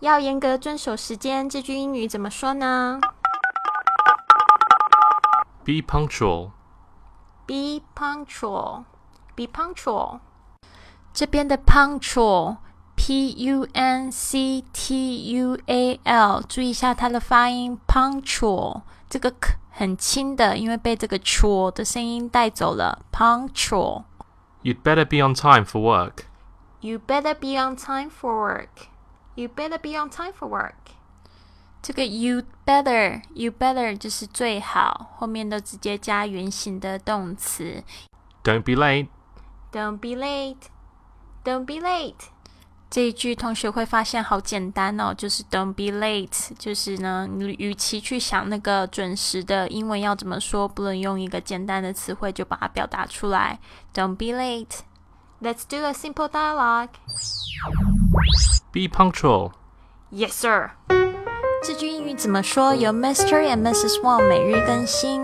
要严格遵守时间，这句英语怎么说呢？Be punctual. Be punctual. Be punctual. 这边的 punctual，p u n c t u a l，注意一下它的发音，punctual。这个 k 很轻的，因为被这个 chul 的声音带走了。punctual。You'd better be on time for work. You'd better be on time for work. You better be on time for work. 这个 you better, you better 就是最好，后面都直接加原形的动词。Don't be late. Don't be late. Don't be late. 这一句同学会发现好简单哦，就是 Don't be late，就是呢，你与其去想那个准时的英文要怎么说，不能用一个简单的词汇就把它表达出来。Don't be late. Let's do a simple dialogue. Be punctual. Yes, sir. 这句英语怎么说？由 Mr. and Mrs. Wang 每日更新。